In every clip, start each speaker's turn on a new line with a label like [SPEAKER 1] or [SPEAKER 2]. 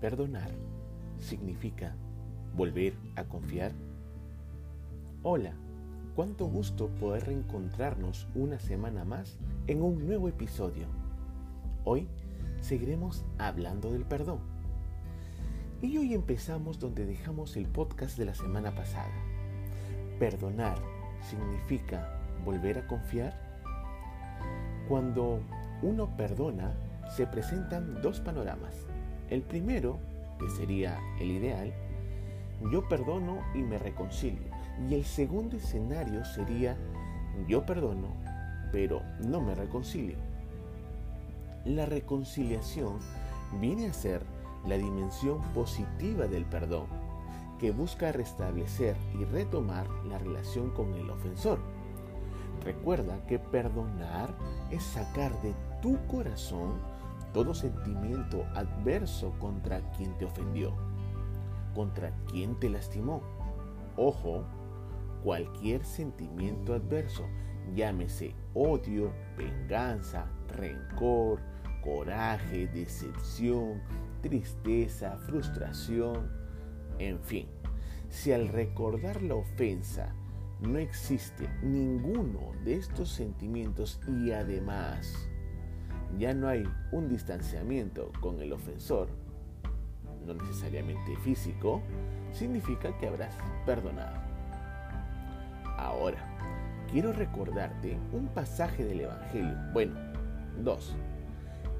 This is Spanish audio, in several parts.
[SPEAKER 1] Perdonar significa volver a confiar. Hola, cuánto gusto poder reencontrarnos una semana más en un nuevo episodio. Hoy seguiremos hablando del perdón. Y hoy empezamos donde dejamos el podcast de la semana pasada. Perdonar significa volver a confiar. Cuando uno perdona, se presentan dos panoramas el primero, que sería el ideal, yo perdono y me reconcilio. Y el segundo escenario sería yo perdono, pero no me reconcilio. La reconciliación viene a ser la dimensión positiva del perdón, que busca restablecer y retomar la relación con el ofensor. Recuerda que perdonar es sacar de tu corazón todo sentimiento adverso contra quien te ofendió, contra quien te lastimó. Ojo, cualquier sentimiento adverso, llámese odio, venganza, rencor, coraje, decepción, tristeza, frustración, en fin. Si al recordar la ofensa no existe ninguno de estos sentimientos y además ya no hay un distanciamiento con el ofensor, no necesariamente físico, significa que habrás perdonado. Ahora, quiero recordarte un pasaje del Evangelio. Bueno, dos.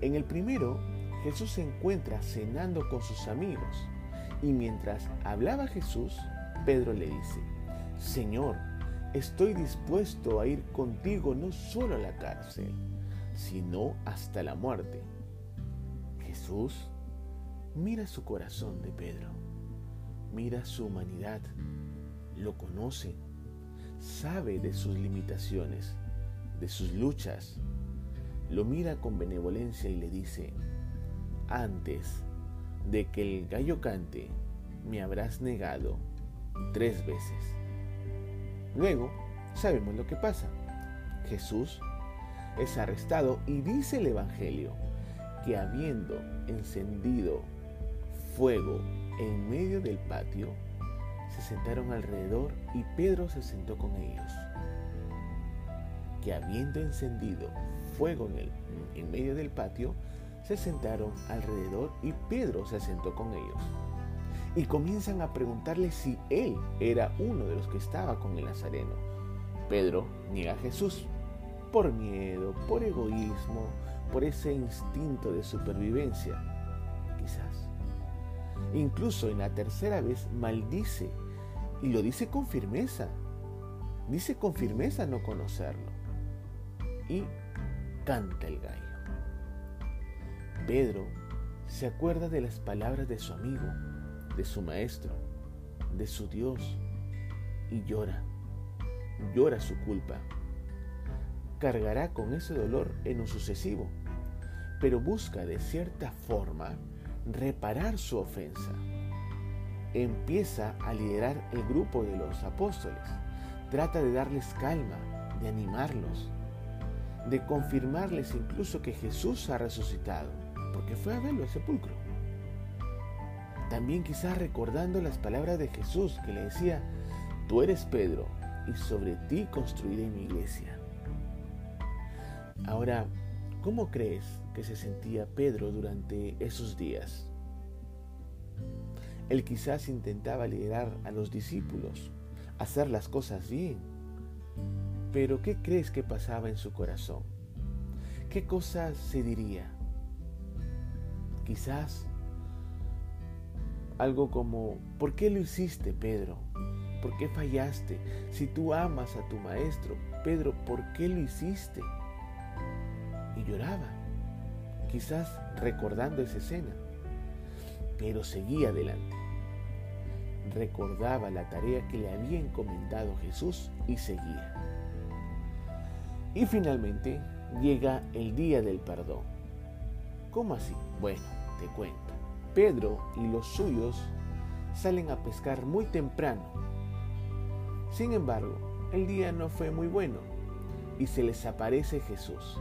[SPEAKER 1] En el primero, Jesús se encuentra cenando con sus amigos y mientras hablaba Jesús, Pedro le dice, Señor, estoy dispuesto a ir contigo no solo a la cárcel, sino hasta la muerte. Jesús mira su corazón de Pedro, mira su humanidad, lo conoce, sabe de sus limitaciones, de sus luchas, lo mira con benevolencia y le dice, antes de que el gallo cante, me habrás negado tres veces. Luego, sabemos lo que pasa. Jesús es arrestado y dice el Evangelio que habiendo encendido fuego en medio del patio, se sentaron alrededor y Pedro se sentó con ellos. Que habiendo encendido fuego en, el, en medio del patio, se sentaron alrededor y Pedro se sentó con ellos. Y comienzan a preguntarle si él era uno de los que estaba con el Nazareno. Pedro niega a Jesús por miedo, por egoísmo, por ese instinto de supervivencia, quizás. Incluso en la tercera vez maldice y lo dice con firmeza. Dice con firmeza no conocerlo. Y canta el gallo. Pedro se acuerda de las palabras de su amigo, de su maestro, de su Dios y llora. Llora su culpa cargará con ese dolor en un sucesivo, pero busca de cierta forma reparar su ofensa. Empieza a liderar el grupo de los apóstoles, trata de darles calma, de animarlos, de confirmarles incluso que Jesús ha resucitado, porque fue a verlo al sepulcro. También quizás recordando las palabras de Jesús que le decía, tú eres Pedro y sobre ti construiré mi iglesia. Ahora, ¿cómo crees que se sentía Pedro durante esos días? Él quizás intentaba liderar a los discípulos, hacer las cosas bien. Pero ¿qué crees que pasaba en su corazón? ¿Qué cosas se diría? Quizás algo como, ¿por qué lo hiciste, Pedro? ¿Por qué fallaste? Si tú amas a tu maestro, Pedro, ¿por qué lo hiciste? Lloraba, quizás recordando esa escena, pero seguía adelante. Recordaba la tarea que le había encomendado Jesús y seguía. Y finalmente llega el día del perdón. ¿Cómo así? Bueno, te cuento. Pedro y los suyos salen a pescar muy temprano. Sin embargo, el día no fue muy bueno y se les aparece Jesús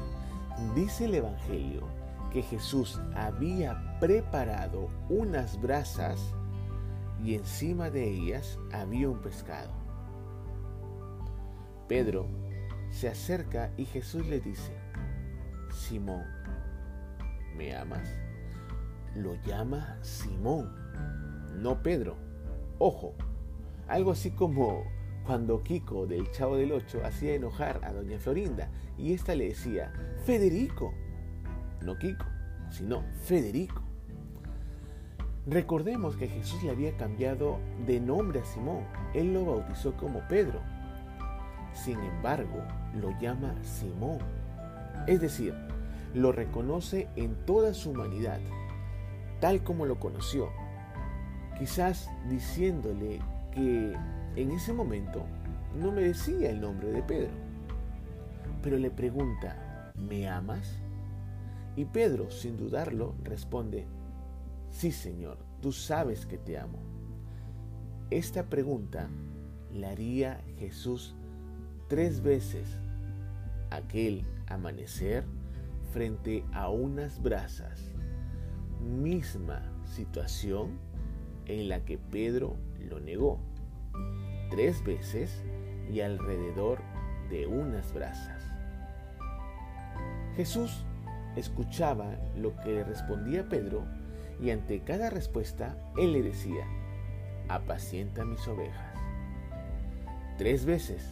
[SPEAKER 1] Dice el Evangelio que Jesús había preparado unas brasas y encima de ellas había un pescado. Pedro se acerca y Jesús le dice, Simón, ¿me amas? Lo llama Simón, no Pedro. Ojo, algo así como cuando Kiko del Chavo del Ocho hacía enojar a doña Florinda y ésta le decía, Federico, no Kiko, sino Federico. Recordemos que Jesús le había cambiado de nombre a Simón, él lo bautizó como Pedro. Sin embargo, lo llama Simón, es decir, lo reconoce en toda su humanidad, tal como lo conoció, quizás diciéndole que en ese momento no merecía el nombre de Pedro. Pero le pregunta, ¿me amas? Y Pedro, sin dudarlo, responde, sí Señor, tú sabes que te amo. Esta pregunta la haría Jesús tres veces aquel amanecer frente a unas brasas. Misma situación en la que Pedro lo negó tres veces y alrededor de unas brasas. Jesús escuchaba lo que le respondía Pedro y ante cada respuesta él le decía, apacienta mis ovejas. Tres veces.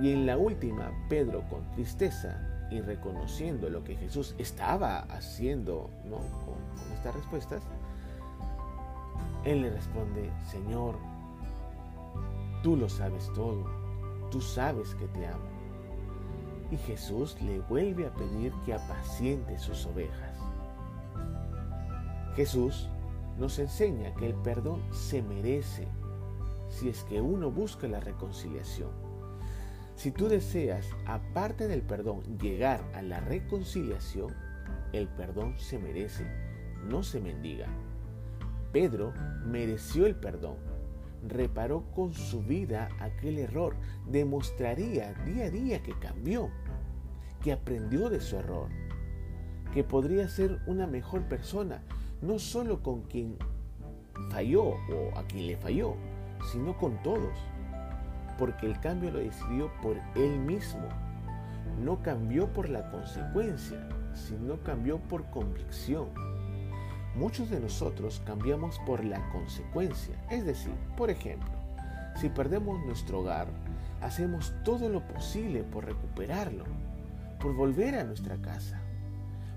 [SPEAKER 1] Y en la última, Pedro con tristeza y reconociendo lo que Jesús estaba haciendo ¿no? con, con estas respuestas, él le responde, Señor, tú lo sabes todo, tú sabes que te amo. Y Jesús le vuelve a pedir que apaciente sus ovejas. Jesús nos enseña que el perdón se merece si es que uno busca la reconciliación. Si tú deseas, aparte del perdón, llegar a la reconciliación, el perdón se merece, no se mendiga. Pedro mereció el perdón, reparó con su vida aquel error, demostraría día a día que cambió, que aprendió de su error, que podría ser una mejor persona, no solo con quien falló o a quien le falló, sino con todos, porque el cambio lo decidió por él mismo, no cambió por la consecuencia, sino cambió por convicción. Muchos de nosotros cambiamos por la consecuencia, es decir, por ejemplo, si perdemos nuestro hogar, hacemos todo lo posible por recuperarlo, por volver a nuestra casa.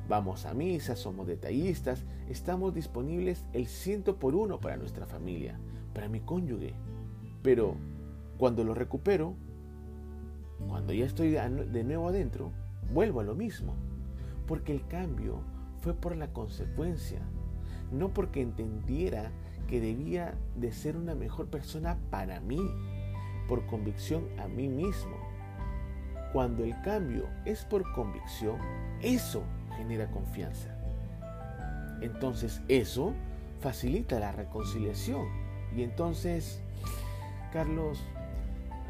[SPEAKER 1] Vamos a misa, somos detallistas, estamos disponibles el ciento por uno para nuestra familia, para mi cónyuge. Pero cuando lo recupero, cuando ya estoy de nuevo adentro, vuelvo a lo mismo, porque el cambio fue por la consecuencia, no porque entendiera que debía de ser una mejor persona para mí, por convicción a mí mismo. Cuando el cambio es por convicción, eso genera confianza. Entonces eso facilita la reconciliación. Y entonces, Carlos,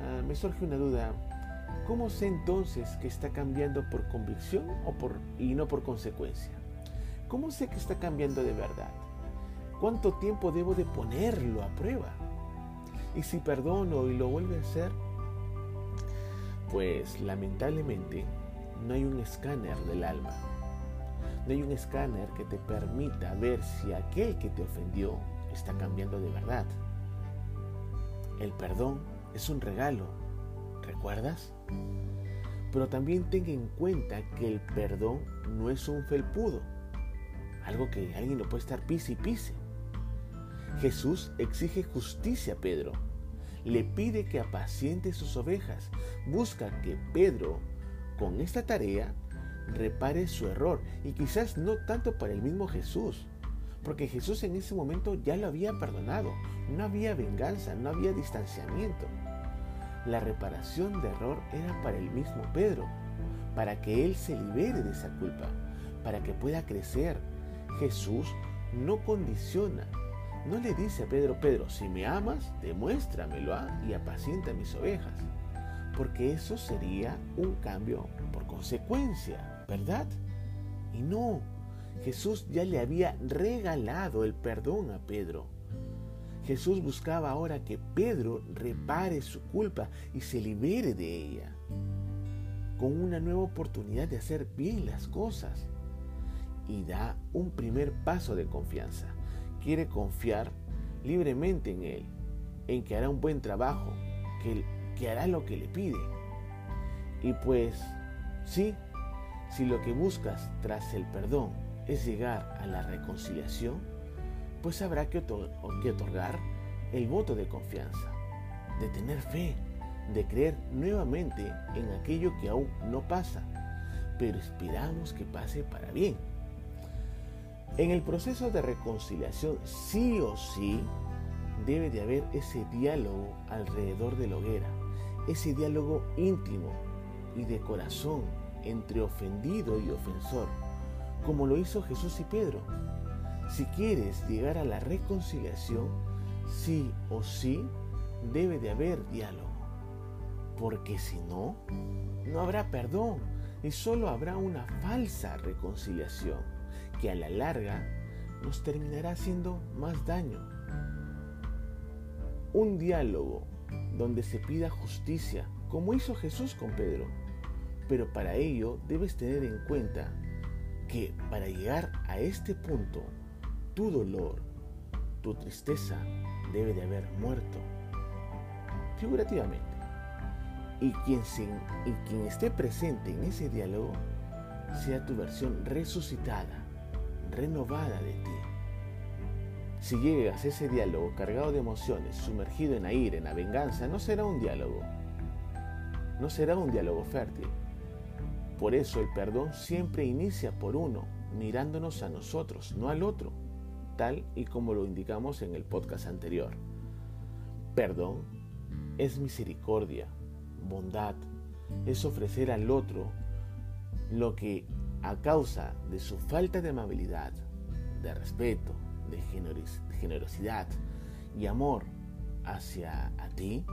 [SPEAKER 1] ah, me surge una duda. ¿Cómo sé entonces que está cambiando por convicción o por, y no por consecuencia? ¿Cómo sé que está cambiando de verdad? ¿Cuánto tiempo debo de ponerlo a prueba? Y si perdono y lo vuelve a hacer, pues lamentablemente no hay un escáner del alma. No hay un escáner que te permita ver si aquel que te ofendió está cambiando de verdad. El perdón es un regalo, ¿recuerdas? Pero también ten en cuenta que el perdón no es un felpudo algo que alguien lo puede estar pise y pise. Jesús exige justicia a Pedro. Le pide que apaciente sus ovejas. Busca que Pedro, con esta tarea, repare su error. Y quizás no tanto para el mismo Jesús. Porque Jesús en ese momento ya lo había perdonado. No había venganza, no había distanciamiento. La reparación de error era para el mismo Pedro. Para que él se libere de esa culpa. Para que pueda crecer, Jesús no condiciona, no le dice a Pedro, Pedro, si me amas, demuéstramelo ¿ah? y apacienta mis ovejas, porque eso sería un cambio por consecuencia, ¿verdad? Y no, Jesús ya le había regalado el perdón a Pedro. Jesús buscaba ahora que Pedro repare su culpa y se libere de ella, con una nueva oportunidad de hacer bien las cosas. Y da un primer paso de confianza. Quiere confiar libremente en Él, en que hará un buen trabajo, que, que hará lo que le pide. Y pues, sí, si lo que buscas tras el perdón es llegar a la reconciliación, pues habrá que, otorgar el voto de confianza, de tener fe, de creer nuevamente en aquello que aún no pasa, pero esperamos que pase para bien. En el proceso de reconciliación, sí o sí, debe de haber ese diálogo alrededor de la hoguera, ese diálogo íntimo y de corazón entre ofendido y ofensor, como lo hizo Jesús y Pedro. Si quieres llegar a la reconciliación, sí o sí debe de haber diálogo, porque si no, no habrá perdón y solo habrá una falsa reconciliación que a la larga nos terminará haciendo más daño. Un diálogo donde se pida justicia, como hizo Jesús con Pedro pero para ello debes tener en cuenta que para llegar a este punto, tu dolor, tu tristeza debe de haber muerto, figurativamente. Y quien, y quien esté presente en ese diálogo sea tu versión resucitada, renovada de ti. Si llegas a ese diálogo cargado de emociones, sumergido en la ira, en la venganza, no será un diálogo. No será un diálogo fértil por eso el perdón siempre inicia por uno, mirándonos a nosotros, no al otro, tal y como lo indicamos en el podcast anterior. Perdón es misericordia, bondad, es ofrecer al otro lo que a causa de su falta de amabilidad, de respeto, de generosidad y amor hacia a ti,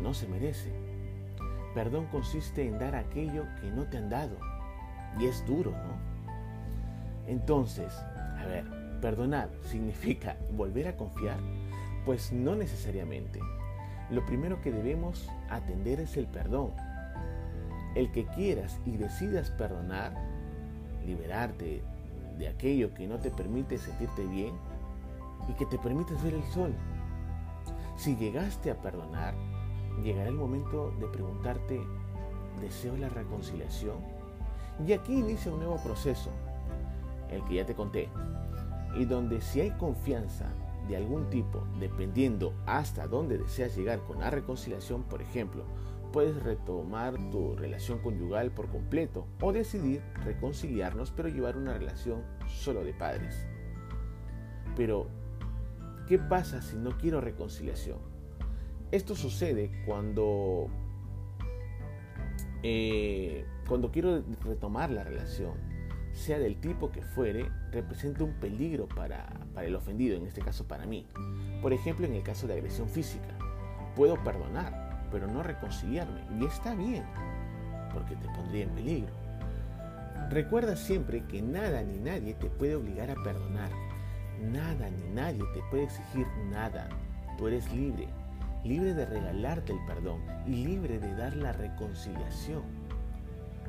[SPEAKER 1] no se merece. Perdón consiste en dar aquello que no te han dado. Y es duro, ¿no? Entonces, a ver, perdonar significa volver a confiar. Pues no necesariamente. Lo primero que debemos atender es el perdón. El que quieras y decidas perdonar, liberarte de aquello que no te permite sentirte bien y que te permite ver el sol. Si llegaste a perdonar, llegará el momento de preguntarte, ¿deseo la reconciliación? Y aquí inicia un nuevo proceso, el que ya te conté, y donde si hay confianza de algún tipo, dependiendo hasta dónde deseas llegar con la reconciliación, por ejemplo, puedes retomar tu relación conyugal por completo o decidir reconciliarnos pero llevar una relación solo de padres. Pero, ¿qué pasa si no quiero reconciliación? Esto sucede cuando, eh, cuando quiero retomar la relación, sea del tipo que fuere, representa un peligro para, para el ofendido, en este caso para mí. Por ejemplo, en el caso de agresión física, puedo perdonar, pero no reconciliarme. Y está bien, porque te pondría en peligro. Recuerda siempre que nada ni nadie te puede obligar a perdonar. Nada ni nadie te puede exigir nada. Tú eres libre libre de regalarte el perdón y libre de dar la reconciliación.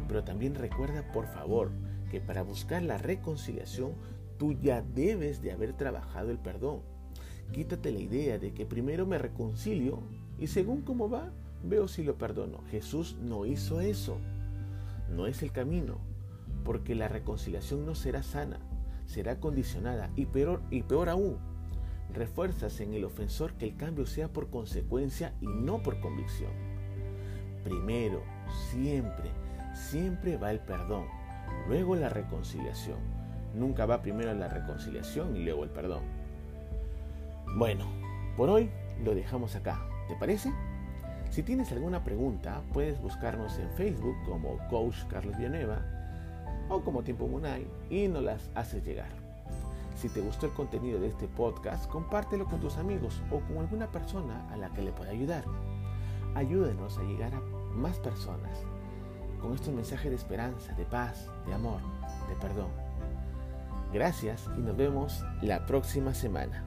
[SPEAKER 1] Pero también recuerda, por favor, que para buscar la reconciliación tú ya debes de haber trabajado el perdón. Quítate la idea de que primero me reconcilio y según cómo va, veo si lo perdono. Jesús no hizo eso. No es el camino, porque la reconciliación no será sana, será condicionada y peor, y peor aún, refuerzas en el ofensor que el cambio sea por consecuencia y no por convicción. Primero, siempre, siempre va el perdón, luego la reconciliación. Nunca va primero la reconciliación y luego el perdón. Bueno, por hoy lo dejamos acá. ¿Te parece? Si tienes alguna pregunta, puedes buscarnos en Facebook como Coach Carlos Villanueva o como Tiempo Munay y nos las haces llegar. Si te gustó el contenido de este podcast, compártelo con tus amigos o con alguna persona a la que le pueda ayudar. Ayúdenos a llegar a más personas con estos mensajes de esperanza, de paz, de amor, de perdón. Gracias y nos vemos la próxima semana.